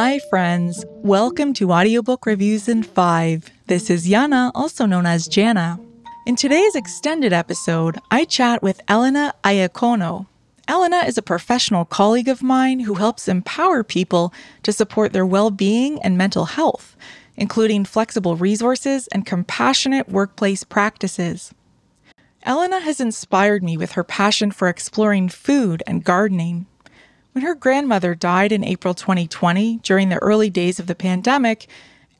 Hi, friends. Welcome to Audiobook Reviews in 5. This is Yana, also known as Jana. In today's extended episode, I chat with Elena Iacono. Elena is a professional colleague of mine who helps empower people to support their well being and mental health, including flexible resources and compassionate workplace practices. Elena has inspired me with her passion for exploring food and gardening. When her grandmother died in April 2020 during the early days of the pandemic,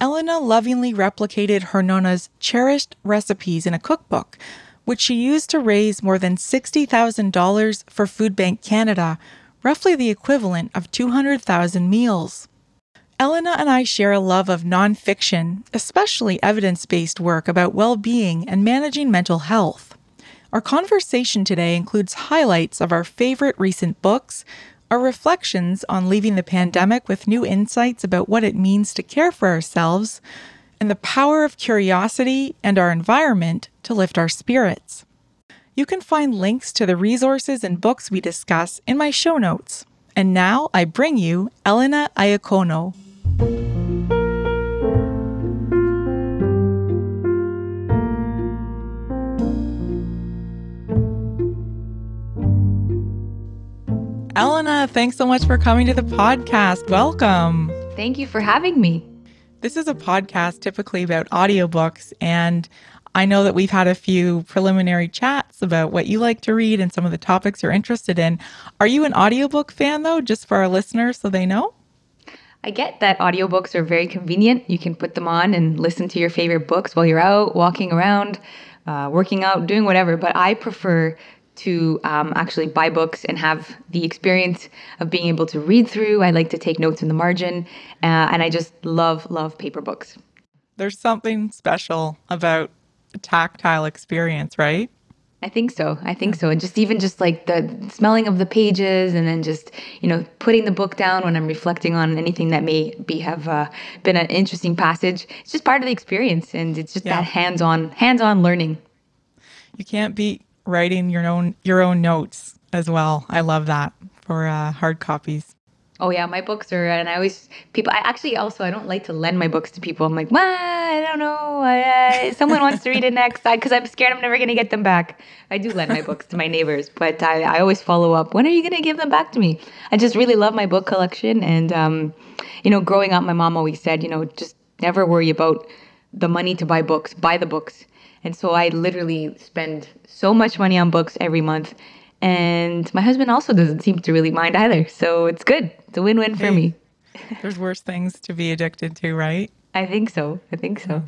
Elena lovingly replicated her Nona's cherished recipes in a cookbook, which she used to raise more than $60,000 for Food Bank Canada, roughly the equivalent of 200,000 meals. Elena and I share a love of nonfiction, especially evidence based work about well being and managing mental health. Our conversation today includes highlights of our favorite recent books, our reflections on leaving the pandemic with new insights about what it means to care for ourselves, and the power of curiosity and our environment to lift our spirits. You can find links to the resources and books we discuss in my show notes. And now I bring you Elena Iacono. Elena, thanks so much for coming to the podcast. Welcome. Thank you for having me. This is a podcast typically about audiobooks, and I know that we've had a few preliminary chats about what you like to read and some of the topics you're interested in. Are you an audiobook fan, though, just for our listeners so they know? I get that audiobooks are very convenient. You can put them on and listen to your favorite books while you're out walking around, uh, working out, doing whatever. But I prefer to um, actually buy books and have the experience of being able to read through. I like to take notes in the margin, uh, and I just love, love paper books. There's something special about a tactile experience, right? I think so. I think so. And just even just like the smelling of the pages and then just, you know, putting the book down when I'm reflecting on anything that may be have uh, been an interesting passage. It's just part of the experience and it's just yeah. that hands-on hands-on learning. You can't beat writing your own your own notes as well. I love that for uh, hard copies. Oh yeah, my books are, and I always people. I actually also I don't like to lend my books to people. I'm like, well, I don't know. I, someone wants to read it next, because I'm scared I'm never gonna get them back. I do lend my books to my neighbors, but I, I always follow up. When are you gonna give them back to me? I just really love my book collection, and um, you know, growing up, my mom always said, you know, just never worry about the money to buy books. Buy the books. And so I literally spend so much money on books every month. And my husband also doesn't seem to really mind either. So it's good. It's a win win for me. There's worse things to be addicted to, right? I think so. I think so.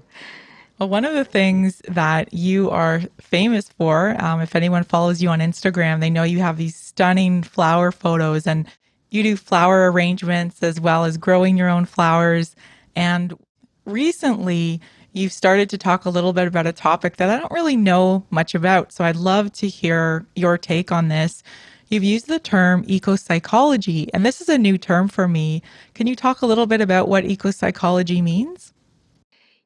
Well, one of the things that you are famous for, um, if anyone follows you on Instagram, they know you have these stunning flower photos and you do flower arrangements as well as growing your own flowers. And recently, you've started to talk a little bit about a topic that I don't really know much about. So I'd love to hear your take on this. You've used the term eco psychology, and this is a new term for me. Can you talk a little bit about what eco psychology means?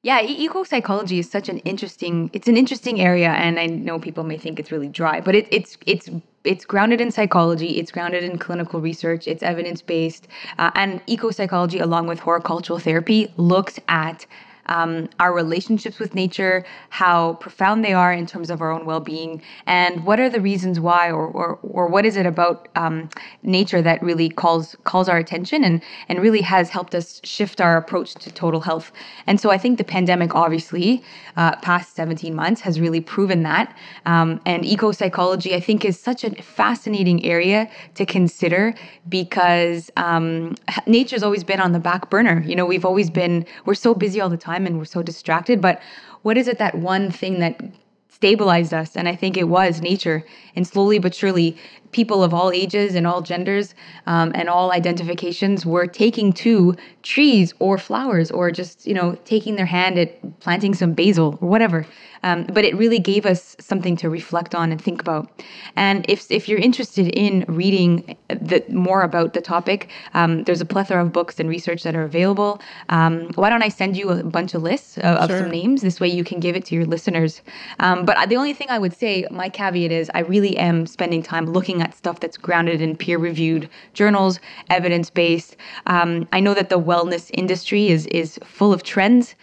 Yeah, eco psychology is such an interesting. It's an interesting area, and I know people may think it's really dry, but it, it's it's it's grounded in psychology. It's grounded in clinical research. It's evidence based, uh, and eco psychology, along with horticultural therapy, looks at um, our relationships with nature, how profound they are in terms of our own well being, and what are the reasons why, or, or, or what is it about um, nature that really calls calls our attention and, and really has helped us shift our approach to total health. And so I think the pandemic, obviously, uh, past 17 months, has really proven that. Um, and eco psychology, I think, is such a fascinating area to consider because um, nature's always been on the back burner. You know, we've always been, we're so busy all the time time and we're so distracted. But what is it that one thing that stabilized us? And I think it was nature. And slowly but surely, people of all ages and all genders um, and all identifications were taking to trees or flowers or just, you know, taking their hand at planting some basil or whatever. Um, but it really gave us something to reflect on and think about. And if, if you're interested in reading the, more about the topic, um, there's a plethora of books and research that are available. Um, why don't I send you a bunch of lists of, of some names? This way you can give it to your listeners. Um, but the only thing I would say, my caveat is I really am spending time looking at stuff that's grounded in peer reviewed journals, evidence based. Um, I know that the wellness industry is, is full of trends.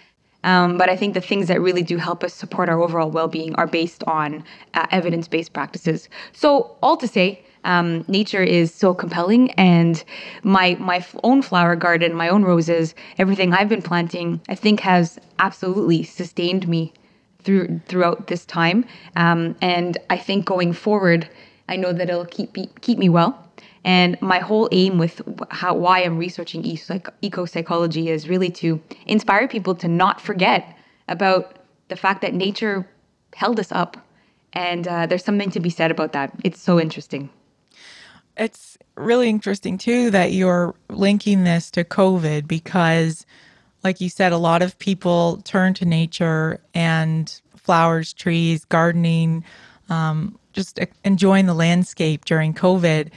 Um, but I think the things that really do help us support our overall well being are based on uh, evidence based practices. So, all to say, um, nature is so compelling, and my my own flower garden, my own roses, everything I've been planting, I think has absolutely sustained me through throughout this time. Um, and I think going forward, I know that it'll keep keep me well. And my whole aim with how why I'm researching eco psychology is really to inspire people to not forget about the fact that nature held us up, and uh, there's something to be said about that. It's so interesting. It's really interesting too that you're linking this to COVID because, like you said, a lot of people turn to nature and flowers, trees, gardening, um, just enjoying the landscape during COVID.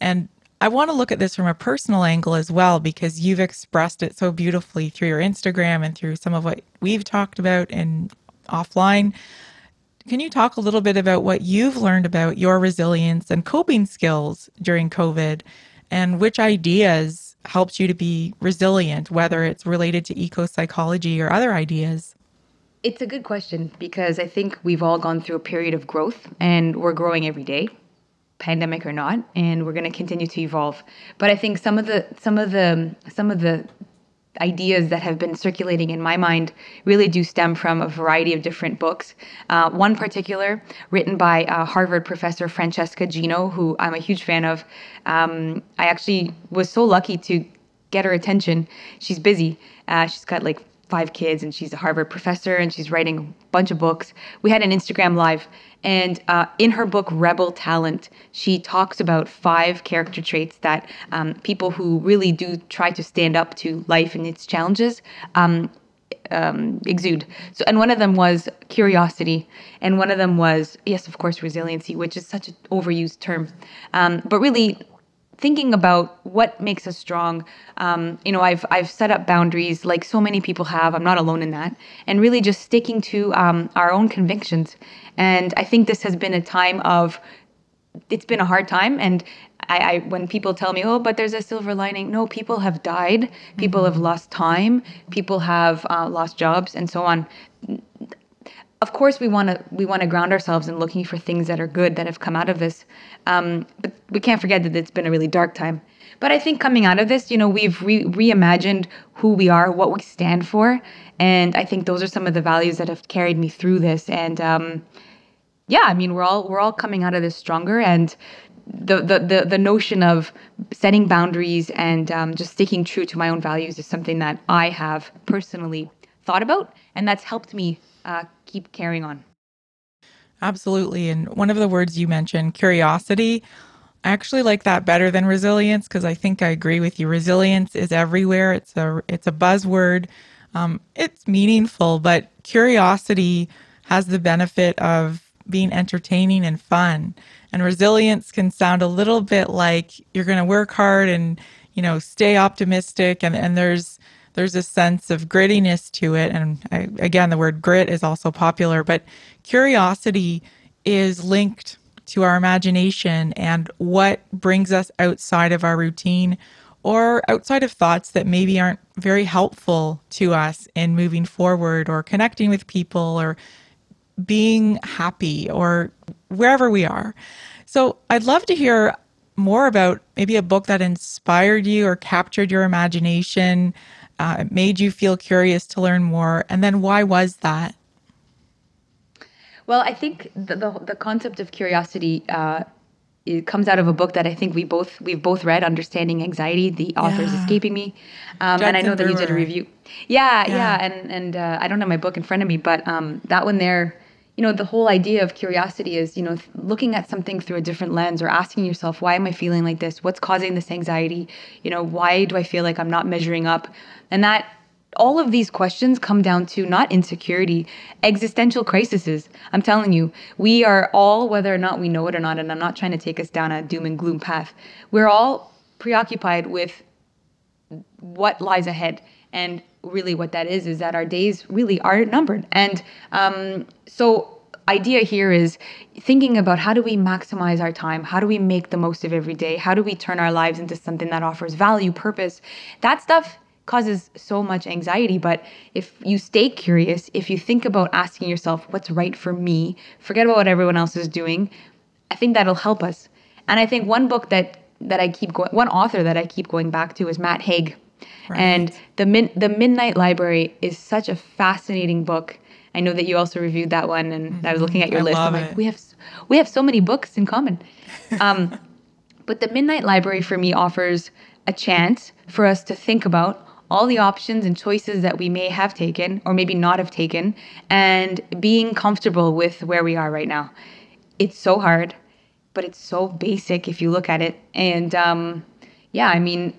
And I want to look at this from a personal angle as well because you've expressed it so beautifully through your Instagram and through some of what we've talked about and offline. Can you talk a little bit about what you've learned about your resilience and coping skills during COVID and which ideas helped you to be resilient, whether it's related to eco psychology or other ideas? It's a good question because I think we've all gone through a period of growth and we're growing every day pandemic or not and we're going to continue to evolve but i think some of the some of the some of the ideas that have been circulating in my mind really do stem from a variety of different books. Uh, one particular, written by uh, Harvard professor Francesca Gino, who I'm a huge fan of. Um, I actually was so lucky to get her attention. She's busy. Uh, she's got like five kids and she's a Harvard professor and she's writing a bunch of books. We had an Instagram live and uh, in her book Rebel Talent, she talks about five character traits that um, people who really do try to stand up to life and its challenges um, um, exude. So, and one of them was curiosity, and one of them was yes, of course, resiliency, which is such an overused term, um, but really thinking about what makes us strong. Um, you know, I've I've set up boundaries like so many people have. I'm not alone in that, and really just sticking to um, our own convictions. And I think this has been a time of. It's been a hard time, and I, I when people tell me, "Oh, but there's a silver lining," no, people have died, people mm-hmm. have lost time, people have uh, lost jobs, and so on of course we want to we want to ground ourselves in looking for things that are good that have come out of this. Um, but we can't forget that it's been a really dark time. But i think coming out of this you know we've re- reimagined who we are what we stand for and i think those are some of the values that have carried me through this. And um, yeah i mean we're all we're all coming out of this stronger and the, the, the, the notion of setting boundaries and um, just sticking true to my own values is something that I have personally thought about, and that's helped me uh, keep carrying on. Absolutely. And one of the words you mentioned, curiosity, I actually like that better than resilience because I think I agree with you. Resilience is everywhere. It's a it's a buzzword. Um, it's meaningful, but curiosity has the benefit of being entertaining and fun. And resilience can sound a little bit like you're going to work hard and you know stay optimistic and and there's there's a sense of grittiness to it. And I, again, the word grit is also popular, but curiosity is linked to our imagination and what brings us outside of our routine or outside of thoughts that maybe aren't very helpful to us in moving forward or connecting with people or being happy or wherever we are. So I'd love to hear more about maybe a book that inspired you or captured your imagination uh, made you feel curious to learn more? And then why was that? Well, I think the, the, the concept of curiosity uh, it comes out of a book that I think we both we've both read, Understanding Anxiety. The author is escaping me, um, and I know that Brewer. you did a review. Yeah, yeah, yeah and and uh, I don't have my book in front of me, but um, that one there you know the whole idea of curiosity is you know looking at something through a different lens or asking yourself why am i feeling like this what's causing this anxiety you know why do i feel like i'm not measuring up and that all of these questions come down to not insecurity, existential crises. I'm telling you, we are all, whether or not we know it or not, and I'm not trying to take us down a doom and gloom path, we're all preoccupied with what lies ahead. And really what that is is that our days really are numbered and um, so idea here is thinking about how do we maximize our time? How do we make the most of every day? How do we turn our lives into something that offers value, purpose? That stuff causes so much anxiety. But if you stay curious, if you think about asking yourself, what's right for me, forget about what everyone else is doing, I think that'll help us. And I think one book that that I keep going, one author that I keep going back to is Matt Haig. Right. And the Min- the Midnight Library is such a fascinating book. I know that you also reviewed that one, and mm-hmm. I was looking at your I list. I'm like, it. we have we have so many books in common. Um, but the Midnight Library for me offers a chance for us to think about all the options and choices that we may have taken or maybe not have taken, and being comfortable with where we are right now. It's so hard but it's so basic if you look at it. And um, yeah, I mean,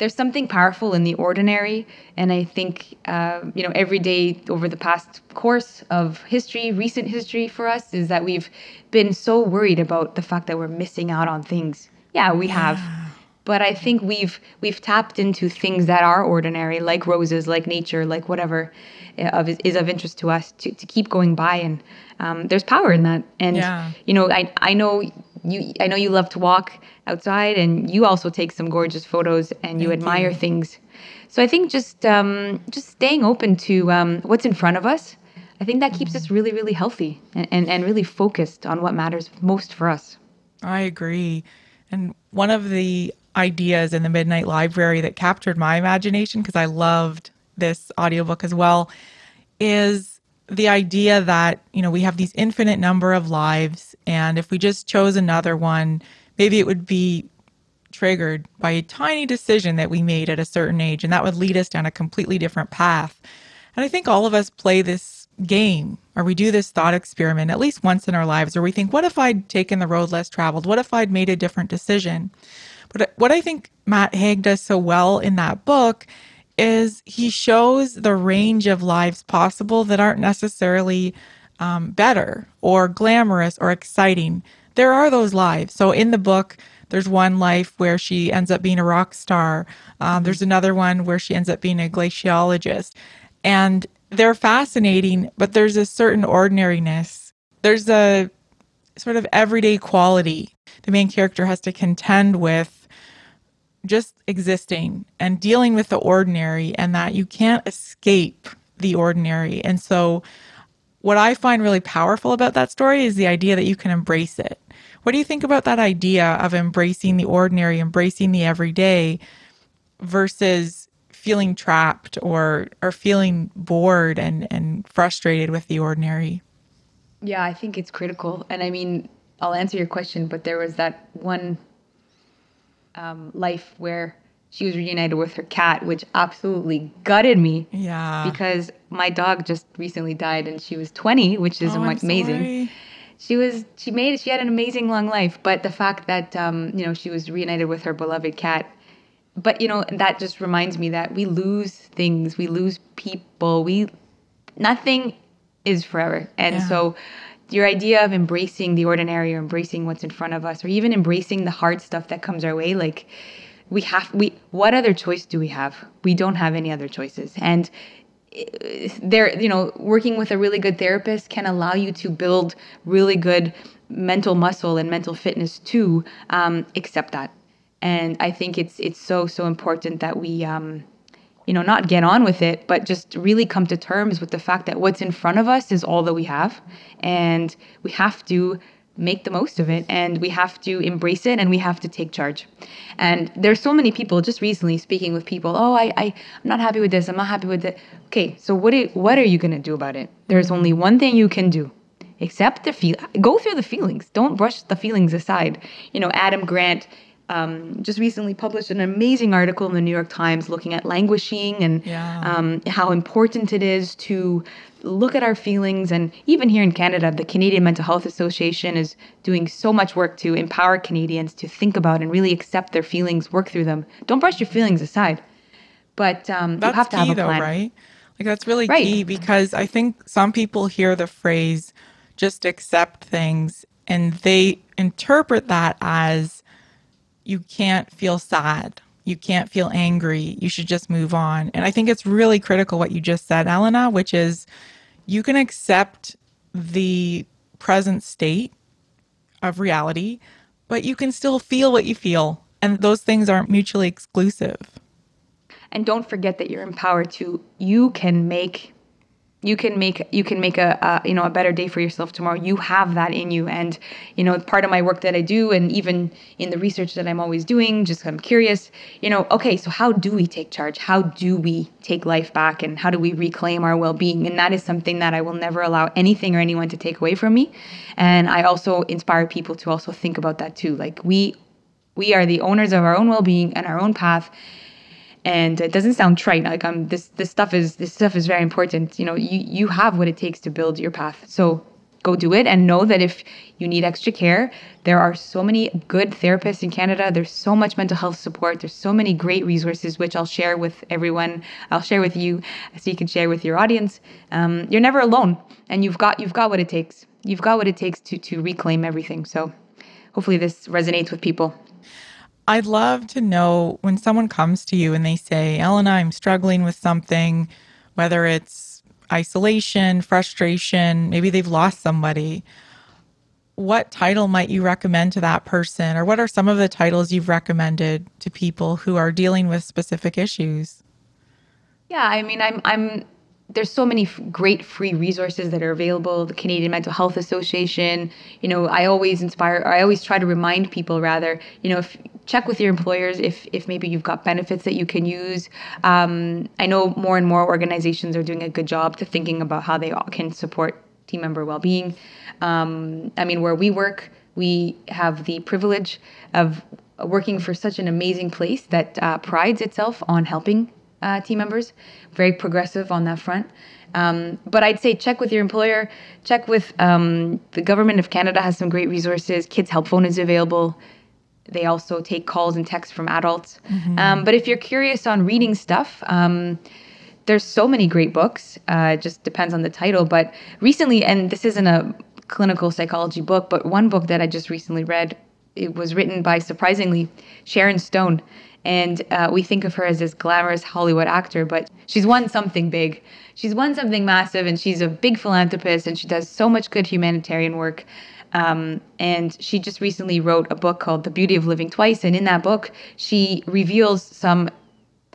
there's something powerful in the ordinary. And I think, uh, you know, every day over the past course of history, recent history for us, is that we've been so worried about the fact that we're missing out on things. Yeah, we have. But I think we've we've tapped into things that are ordinary, like roses, like nature, like whatever uh, of, is of interest to us to, to keep going by and um, there's power in that. And yeah. you know, I I know you I know you love to walk outside, and you also take some gorgeous photos, and Thank you admire you. things. So I think just um, just staying open to um, what's in front of us. I think that keeps us really, really healthy and, and, and really focused on what matters most for us. I agree. And one of the ideas in the Midnight Library that captured my imagination, because I loved this audiobook as well, is the idea that, you know, we have these infinite number of lives. And if we just chose another one, maybe it would be triggered by a tiny decision that we made at a certain age. And that would lead us down a completely different path. And I think all of us play this game or we do this thought experiment at least once in our lives where we think, what if I'd taken the road less traveled? What if I'd made a different decision? But what I think Matt Haig does so well in that book is he shows the range of lives possible that aren't necessarily um, better or glamorous or exciting. There are those lives. So in the book, there's one life where she ends up being a rock star. Um, there's another one where she ends up being a glaciologist. And they're fascinating, but there's a certain ordinariness. There's a sort of everyday quality the main character has to contend with just existing and dealing with the ordinary and that you can't escape the ordinary. And so, what I find really powerful about that story is the idea that you can embrace it. What do you think about that idea of embracing the ordinary, embracing the everyday versus feeling trapped or or feeling bored and and frustrated with the ordinary? Yeah, I think it's critical. And I mean, I'll answer your question, but there was that one um, life where she was reunited with her cat, which absolutely gutted me. Yeah. Because my dog just recently died and she was 20, which is oh, amazing. She was she made she had an amazing long life, but the fact that um, you know she was reunited with her beloved cat, but you know that just reminds me that we lose things, we lose people, we nothing is forever, and yeah. so your idea of embracing the ordinary or embracing what's in front of us or even embracing the hard stuff that comes our way like we have we what other choice do we have? We don't have any other choices. And eh, there you know working with a really good therapist can allow you to build really good mental muscle and mental fitness to um, accept that. And i think it's it's so so important that we um, you know, not get on with it, but just really come to terms with the fact that what's in front of us is all that we have. And we have to make the most of it and we have to embrace it and we have to take charge. And there's so many people just recently speaking with people, oh, I, I, I'm not happy with this, I'm not happy with that. Okay, so what, what are you going to do about it? There's only one thing you can do. Accept the feel, go through the feelings. Don't brush the feelings aside. You know, Adam Grant um, just recently published an amazing article in the New York Times looking at languishing and yeah. um, how important it is to look at our feelings. And even here in Canada, the Canadian Mental Health Association is doing so much work to empower Canadians to think about and really accept their feelings, work through them. Don't brush your feelings aside. But um, that's you have to key, have a plan. Though, right? Like that's really right. key because I think some people hear the phrase just accept things and they interpret that as you can't feel sad. You can't feel angry. You should just move on. And I think it's really critical what you just said, Elena, which is you can accept the present state of reality, but you can still feel what you feel. And those things aren't mutually exclusive. And don't forget that you're empowered to, you can make you can make you can make a, a, you know a better day for yourself tomorrow. You have that in you. And you know part of my work that i do and even in the research that i'm always doing just i'm curious you know okay so how do we take charge? How do we take life back? And how do we reclaim our well-being? And that is something that i will never allow anything or anyone to take away from me. And i also inspire people to also think about that too. Like we we are the owners of our own well-being and our own path and it doesn't sound trite like i'm this this stuff is this stuff is very important. You know you you have what it takes to build your path. So go do it and know that if you need extra care there are so many good therapists in canada. There's so much mental health support. There's so many great resources which i'll share with everyone. I'll share with you so you can share with your audience. Um, you're never alone and you've got you've got what it takes. You've got what it takes to to reclaim everything. So hopefully this resonates with people I'd love to know when someone comes to you and they say, Elena, I'm struggling with something, whether it's isolation, frustration, maybe they've lost somebody. What title might you recommend to that person? Or what are some of the titles you've recommended to people who are dealing with specific issues? Yeah, I mean, I'm, I'm, there's so many f- great free resources that are available. The canadian mental health association you know i always inspire i always try to remind people rather you know if check with your employers if if maybe you've got benefits that you can use. Um, i know more and more organizations are doing a good job to thinking about how they can support team member well-being. Um, i mean where we work we have the privilege of working for such an amazing place that uh, prides itself on helping uh, team members, very progressive on that front. Um, but I'd say check with your employer, check with um, the government of Canada has some great resources. Kids Help Phone is available. They also take calls and texts from adults. Mm-hmm. Um, but if you're curious on reading stuff, um, there's so many great books. Uh, it just depends on the title. But recently, and this isn't a clinical psychology book, but one book that I just recently read, it was written by surprisingly Sharon Stone and uh, we think of her as this glamorous Hollywood actor, but she's won something big. She's won something massive, and she's a big philanthropist, and she does so much good humanitarian work. Um, and she just recently wrote a book called The Beauty of Living Twice. And in that book, she reveals some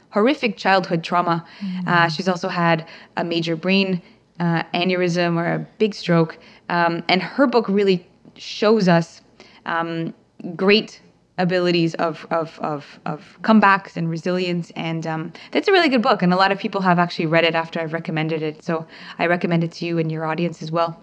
horrific childhood trauma. Mm-hmm. Uh, she's also had a major brain uh, aneurysm or a big stroke. Um, and her book really shows us um, great abilities of, of, of, of comebacks and resilience. And um, that's a really good book. And a lot of people have actually read it after I've recommended it. So I recommend it to you and your audience as well.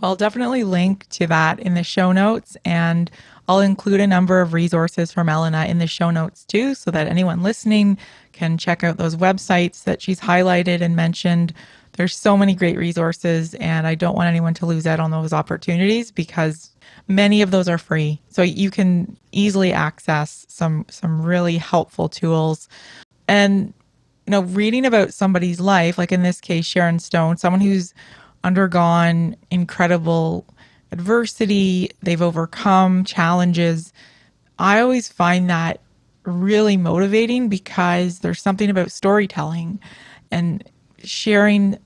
Well, I'll definitely link to that in the show notes. And I'll include a number of resources from Elena in the show notes too, so that anyone listening can check out those websites that she's highlighted and mentioned. There's so many great resources, and I don't want anyone to lose out on those opportunities because Many of those are free. So you can easily access some some really helpful tools. And you know, reading about somebody's life, like in this case Sharon Stone, someone who's undergone incredible adversity, they've overcome challenges. I always find that really motivating because there's something about storytelling and sharing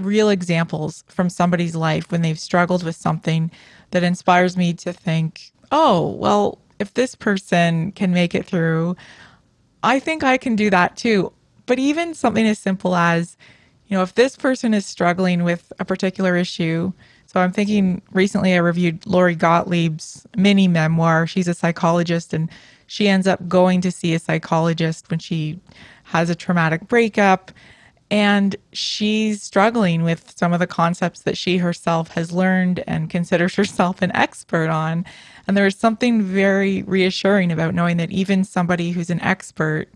real examples from somebody's life when they've struggled with something that inspires me to think, oh, well, if this person can make it through, I think I can do that too. But even something as simple as, you know, if this person is struggling with a particular issue, so I'm thinking recently I reviewed Lori Gottlieb's mini memoir. She's a psychologist and she ends up going to see a psychologist when she has a traumatic breakup and she's struggling with some of the concepts that she herself has learned and considers herself an expert on. And there is something very reassuring about knowing that even somebody who's an expert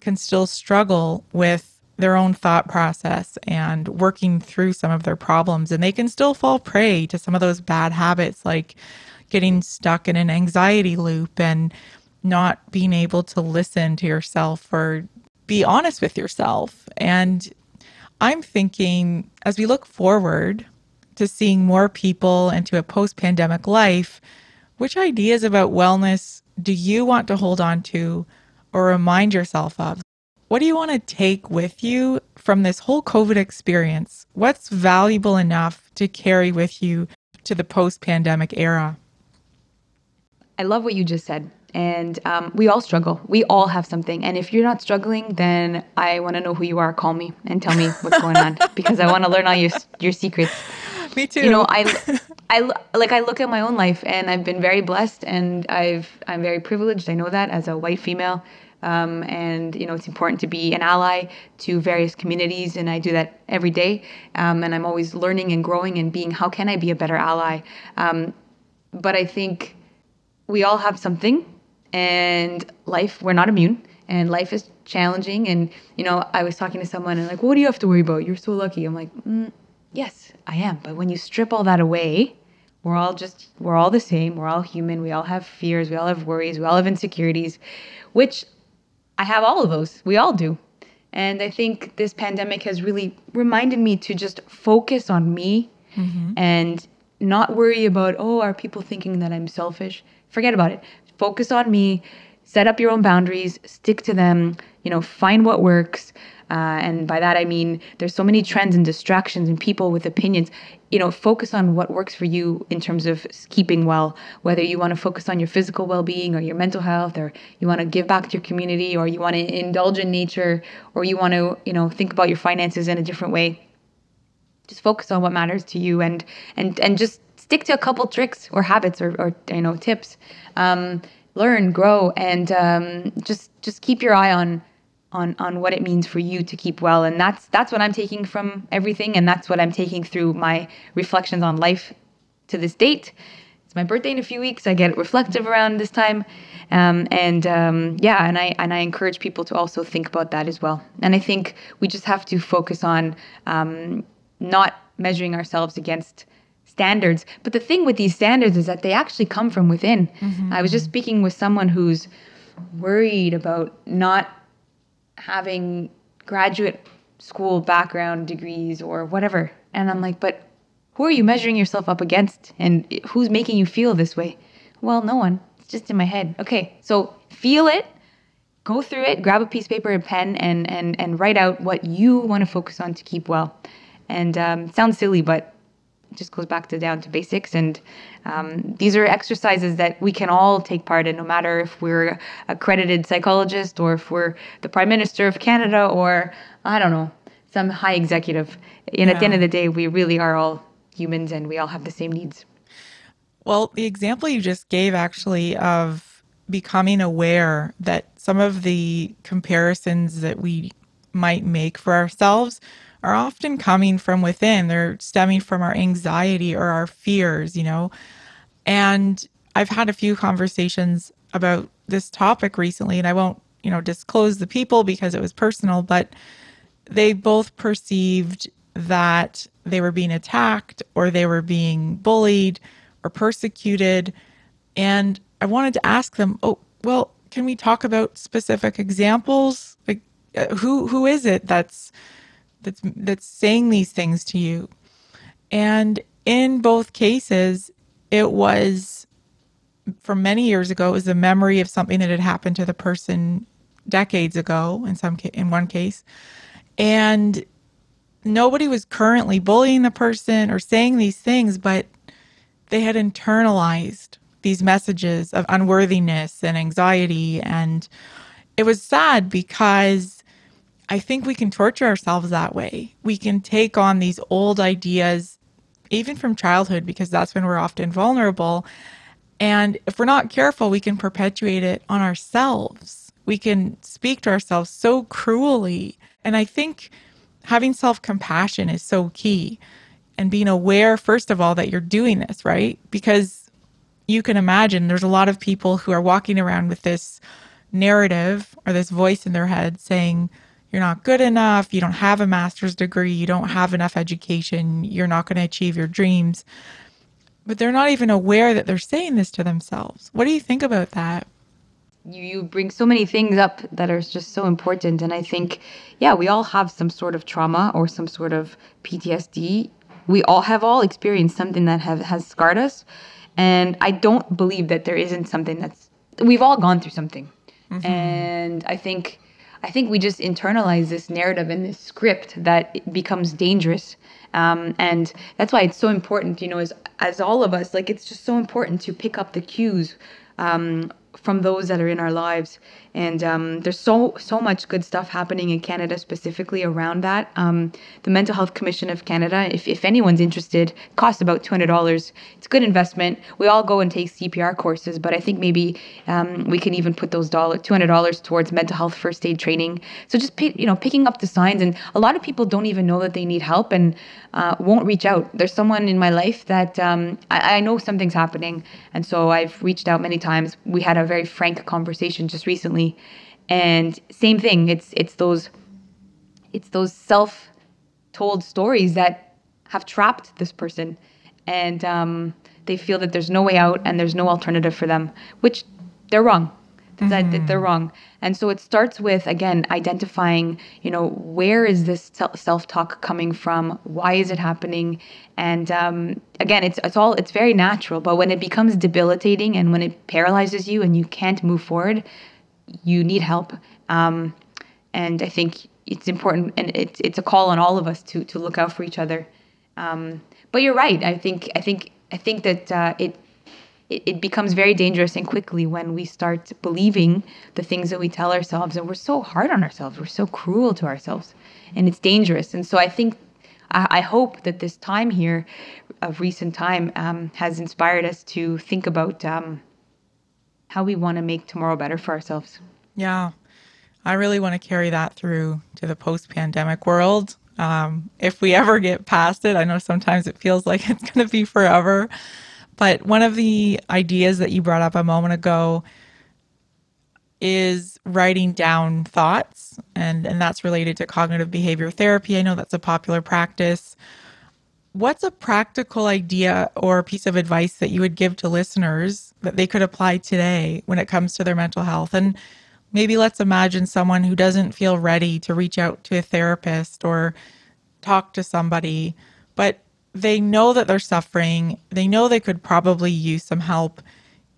can still struggle with their own thought process and working through some of their problems. And they can still fall prey to some of those bad habits, like getting stuck in an anxiety loop and not being able to listen to yourself or be honest with yourself. And I'm thinking as we look forward to seeing more people into a post pandemic life, which ideas about wellness do you want to hold on to or remind yourself of? what do you want to take with you from this whole COVID experience? What's valuable enough to carry with you to the post pandemic era? I love what you just said. And um, we all struggle. We all have something. And if you're not struggling, then I want to know who you are. Call me and tell me what's going on because I want to learn all your your secrets. Me too. You know, I, I like I look at my own life, and I've been very blessed, and I've I'm very privileged. I know that as a white female. Um, and you know it's important to be an ally to various communities and i do that every day um, and i'm always learning and growing and being how can i be a better ally um, but i think we all have something and life we're not immune and life is challenging and you know i was talking to someone and like what do you have to worry about you're so lucky i'm like mm, yes i am but when you strip all that away we're all just we're all the same we're all human we all have fears we all have worries we all have insecurities which I have all of those. We all do. And I think this pandemic has really reminded me to just focus on me mm-hmm. and not worry about, oh, are people thinking that I'm selfish? Forget about it. Focus on me, set up your own boundaries, stick to them, you know, find what works. Uh, and by that I mean there's so many trends and distractions and people with opinions. You know, focus on what works for you in terms of keeping well. Whether you want to focus on your physical well-being or your mental health, or you want to give back to your community, or you want to indulge in nature, or you want to, you know, think about your finances in a different way. Just focus on what matters to you, and and and just stick to a couple tricks or habits or, or you know tips. Um, learn, grow, and um, just just keep your eye on on on what it means for you to keep well. And that's that's what i'm taking from everything and that's what i'm taking through my reflections on life to this date. It's my birthday in a few weeks. I get reflective around this time. Um, and um, yeah and i and i encourage people to also think about that as well. And i think we just have to focus on um, not measuring ourselves against standards but the thing with these standards is that they actually come from within mm-hmm. i was just speaking with someone who's worried about not having graduate school background degrees or whatever. And I'm like, but who are you measuring yourself up against? And who's making you feel this way? Well, no one. It's just in my head. Okay, so feel it, go through it, grab a piece of paper and pen, and and and write out what you want to focus on to keep well. And um, sounds silly, but just goes back to down to basics. And um, these are exercises that we can all take part in, no matter if we're accredited psychologist or if we're the Prime Minister of Canada or, I don't know, some high executive. And yeah. at the end of the day, we really are all humans and we all have the same needs. Well, the example you just gave actually of becoming aware that some of the comparisons that we might make for ourselves are often coming from within. They're stemming from our anxiety or our fears, you know. And I've had a few conversations about this topic recently, and I won't, you know, disclose the people because it was personal, but they both perceived that they were being attacked or they were being bullied or persecuted. And I wanted to ask them, oh, well, can we talk about specific examples? Like, uh, who who is it that's that's that's saying these things to you. And in both cases, it was from many years ago, it was a memory of something that had happened to the person decades ago in some in one case. And nobody was currently bullying the person or saying these things, but they had internalized these messages of unworthiness and anxiety and it was sad because I think we can torture ourselves that way. We can take on these old ideas, even from childhood, because that's when we're often vulnerable. And if we're not careful, we can perpetuate it on ourselves. We can speak to ourselves so cruelly. And I think having self compassion is so key and being aware, first of all, that you're doing this, right? Because you can imagine there's a lot of people who are walking around with this narrative or this voice in their head saying, you're not good enough, you don't have a master's degree, you don't have enough education, you're not going to achieve your dreams. But they're not even aware that they're saying this to themselves. What do you think about that? You, you bring so many things up that are just so important. And I think, yeah, we all have some sort of trauma or some sort of PTSD. We all have all experienced something that have, has scarred us. And I don't believe that there isn't something that's, we've all gone through something. Mm-hmm. And I think I think we just internalize this narrative and this script that it becomes dangerous. Um, and that's why it's so important, you know, as as all of us, like it's just so important to pick up the cues um, from those that are in our lives. And um, there's so so much good stuff happening in Canada specifically around that. Um, the Mental Health Commission of Canada, if, if anyone's interested, costs about two hundred dollars. It's a good investment. We all go and take CPR courses, but I think maybe um, we can even put those dollar two hundred dollars towards mental health first aid training. So just you know picking up the signs, and a lot of people don't even know that they need help and uh, won't reach out. There's someone in my life that um, I, I know something's happening, and so I've reached out many times. We had a very frank conversation just recently. And same thing. It's it's those it's those self told stories that have trapped this person. And um, they feel that there's no way out and there's no alternative for them which they're wrong mm-hmm. that they're wrong and so it starts with again identifying you know where is this self-talk coming from why is it happening and um, again it's, it's all it's very natural but when it becomes debilitating and when it paralyzes you and you can't move forward you need help. Um, and I think it's important, and it's it's a call on all of us to to look out for each other. Um, but you're right. I think I think I think that uh, it, it it becomes very dangerous and quickly when we start believing the things that we tell ourselves, and we're so hard on ourselves. We're so cruel to ourselves, and it's dangerous. And so I think I, hope that this time here of recent time um, has inspired us to think about um, how we want to make tomorrow better for ourselves. Yeah. I really want to carry that through to the post pandemic world. Um, if we ever get past it, I know sometimes it feels like it's going to be forever. But one of the ideas that you brought up a moment ago is writing down thoughts, and, and that's related to cognitive behavior therapy. I know that's a popular practice. What's a practical idea or piece of advice that you would give to listeners that they could apply today when it comes to their mental health? And maybe let's imagine someone who doesn't feel ready to reach out to a therapist or talk to somebody, but they know that they're suffering. They know they could probably use some help.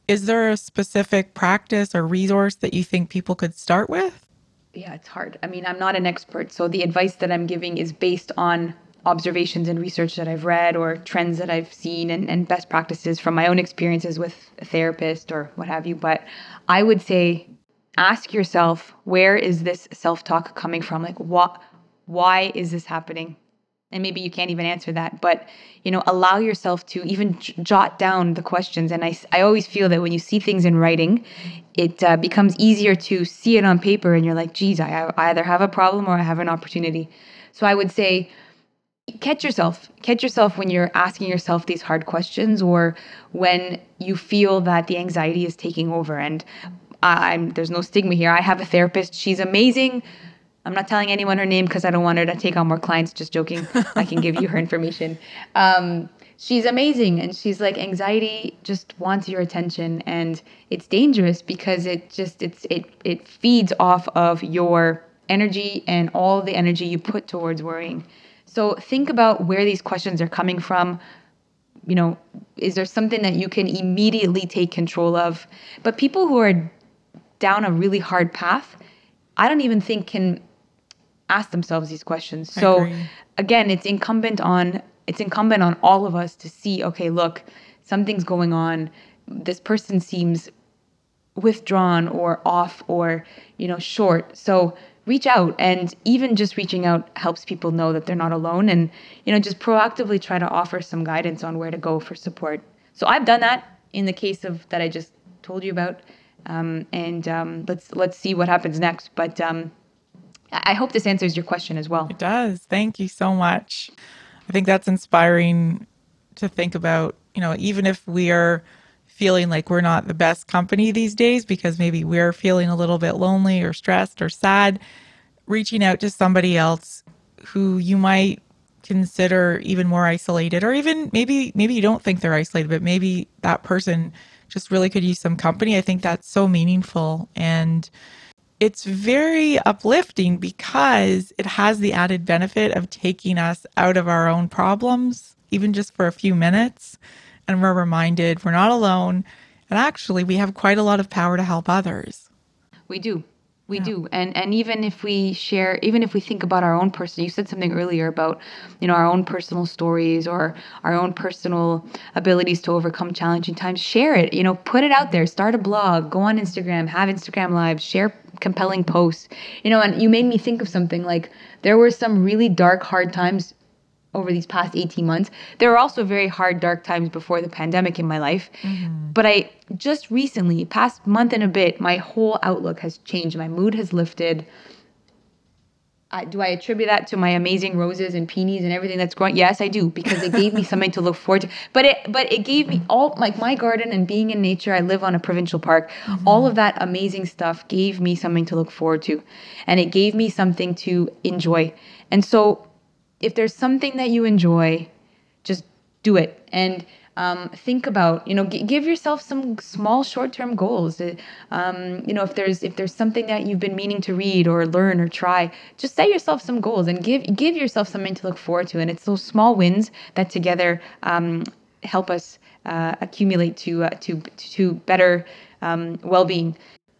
Is there a specific practice or resource that you think people could start with? Yeah, it's hard. I mean, I'm not an expert. So the advice that I'm giving is based on observations and research that I've read or trends that I've seen and, and best practices from my own experiences with a therapist or what have you. But I would say ask yourself where is this self-talk coming from? Like what why is this happening? And maybe you can't even answer that, but you know, allow yourself to even j- jot down the questions. And I, I always feel that when you see things in writing, it uh, becomes easier to see it on paper, and you're like, "Geez, I, I either have a problem or I have an opportunity." So I would say, catch yourself catch yourself when you're asking yourself these hard questions or when you feel that the anxiety is taking over and I'm there's no stigma here I have a therapist she's amazing I'm not telling anyone her name because I don't want her to take on more clients just joking I can give you her information um, she's amazing and she's like anxiety just wants your attention and it's dangerous because it just it's it it feeds off of your energy and all the energy you put towards worrying so think about where these questions are coming from. You know, is there something that you can immediately take control of? But people who are down a really hard path, I don't even think can ask themselves these questions. So again, it's incumbent on it's incumbent on all of us to see, okay, look, something's going on. This person seems withdrawn or off or, you know, short. So reach out and even just reaching out helps people know that they're not alone and you know just proactively try to offer some guidance on where to go for support so i've done that in the case of that i just told you about um, and um, let's let's see what happens next but um, i hope this answers your question as well. It does. Thank you so much. I think that's inspiring to think about you know even if we are feeling like we're not the best company these days because maybe we're feeling a little bit lonely or stressed or sad, reaching out to somebody else who you might consider even more isolated or even maybe maybe you don't think they're isolated but maybe that person just really could use some company. I think that's so meaningful and it's very uplifting because it has the added benefit of taking us out of our own problems even just for a few minutes and we're reminded we're not alone. And actually, we have quite a lot of power to help others. We do. We yeah. do. And and even if we share even if we think about our own personal you said something earlier about, you know, our own personal stories or our own personal abilities to overcome challenging times, share it. You know, put it out there. Start a blog, go on Instagram, have Instagram lives, share compelling posts. You know, and you made me think of something like there were some really dark hard times over these past 18 months. There were also very hard, dark times before the pandemic in my life. Mm-hmm. But I just recently, past month and a bit, my whole outlook has changed. My mood has lifted. I, do I attribute that to my amazing roses and peonies and everything that's growing? Yes, I do because it gave me something to look forward to. But it, but it gave me all like my garden and being in nature. I live on a provincial park. Mm-hmm. All of that amazing stuff gave me something to look forward to, and it gave me something to enjoy. And so if there's something that you enjoy, just do it. And um, think about you know g- give yourself some small short-term goals. Uh, um, you know if there's if there's something that you've been meaning to read or learn or try just set yourself some goals and give give yourself something to look forward to. And it's those small wins that together um, help us uh, accumulate to uh, to to better um, well-being.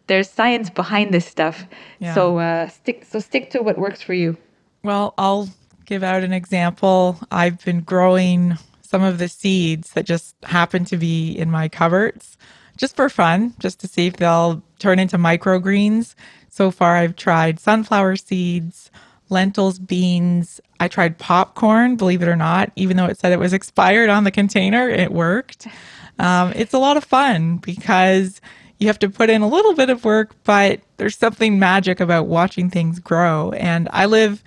There's science behind this stuff. Yeah. so uh, stick so stick to what works for you. Well i'll give out an example. I've been growing some of the seeds that just happen to be in my cupboards just for fun, just to see if they'll turn into microgreens. So far, I've tried sunflower seeds, lentils, beans. I tried popcorn, believe it or not, even though it said it was expired on the container, it worked. Um, it's a lot of fun because you have to put in a little bit of work, but there's something magic about watching things grow. And I live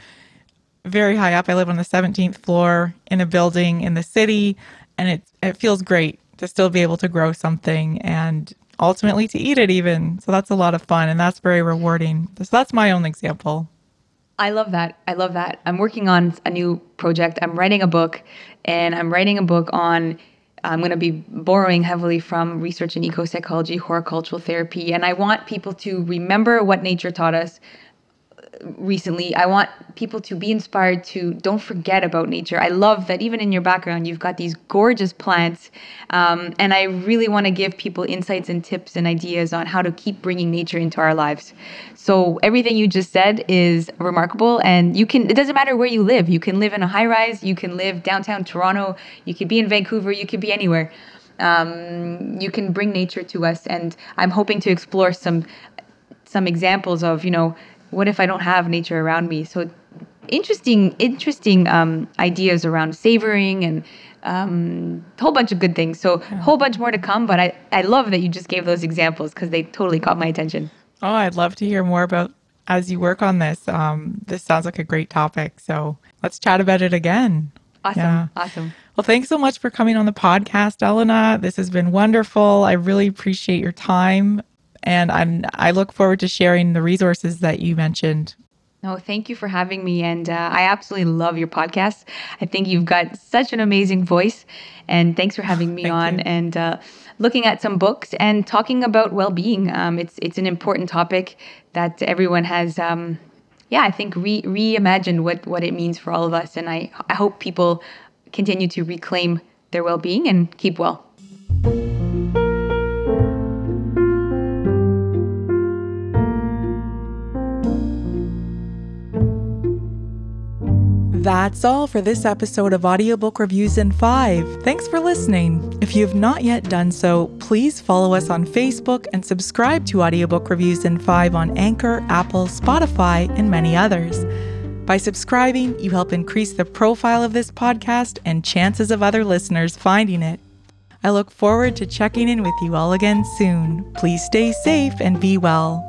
very high up. I live on the 17th floor in a building in the city, and it it feels great to still be able to grow something and ultimately to eat it even. So that's a lot of fun and that's very rewarding. So that's my own example. I love that. I love that. I'm working on a new project. I'm writing a book and I'm writing a book on I'm going to be borrowing heavily from research in eco psychology, horticultural therapy, and I want people to remember what nature taught us, recently. I want people to be inspired to don't forget about nature. I love that even in your background, you've got these gorgeous plants. Um, and I really want to give people insights and tips and ideas on how to keep bringing nature into our lives. So everything you just said is remarkable. And you can, it doesn't matter where you live. You can live in a high rise, you can live downtown Toronto, you could be in Vancouver, you could be anywhere. Um, you can bring nature to us. And I'm hoping to explore some some examples of you know what if I don't have nature around me? So interesting, interesting um, ideas around savoring and um, a whole bunch of good things. So a whole bunch more to come. But I, I love that you just gave those examples because they totally caught my attention. Oh, I'd love to hear more about as you work on this. Um, this sounds like a great topic. So let's chat about it again. Awesome. Yeah. Awesome. Well, thanks so much for coming on the podcast, Elena. This has been wonderful. I really appreciate your time and I'm I look forward to sharing the resources that you mentioned. No, thank you for having me, and uh, I absolutely love your podcast. I think you've got such an amazing voice, and thanks for having me on you. and uh, looking at some books and talking about well-being. Um, it's it's an important topic that everyone has. Um, yeah, I think re reimagined what what it means for all of us, and I I hope people continue to reclaim their well-being and keep well. That's all for this episode of Audiobook Reviews in 5. Thanks for listening. If you have not yet done so, please follow us on Facebook and subscribe to Audiobook Reviews in 5 on Anchor, Apple, Spotify, and many others. By subscribing, you help increase the profile of this podcast and chances of other listeners finding it. I look forward to checking in with you all again soon. Please stay safe and be well.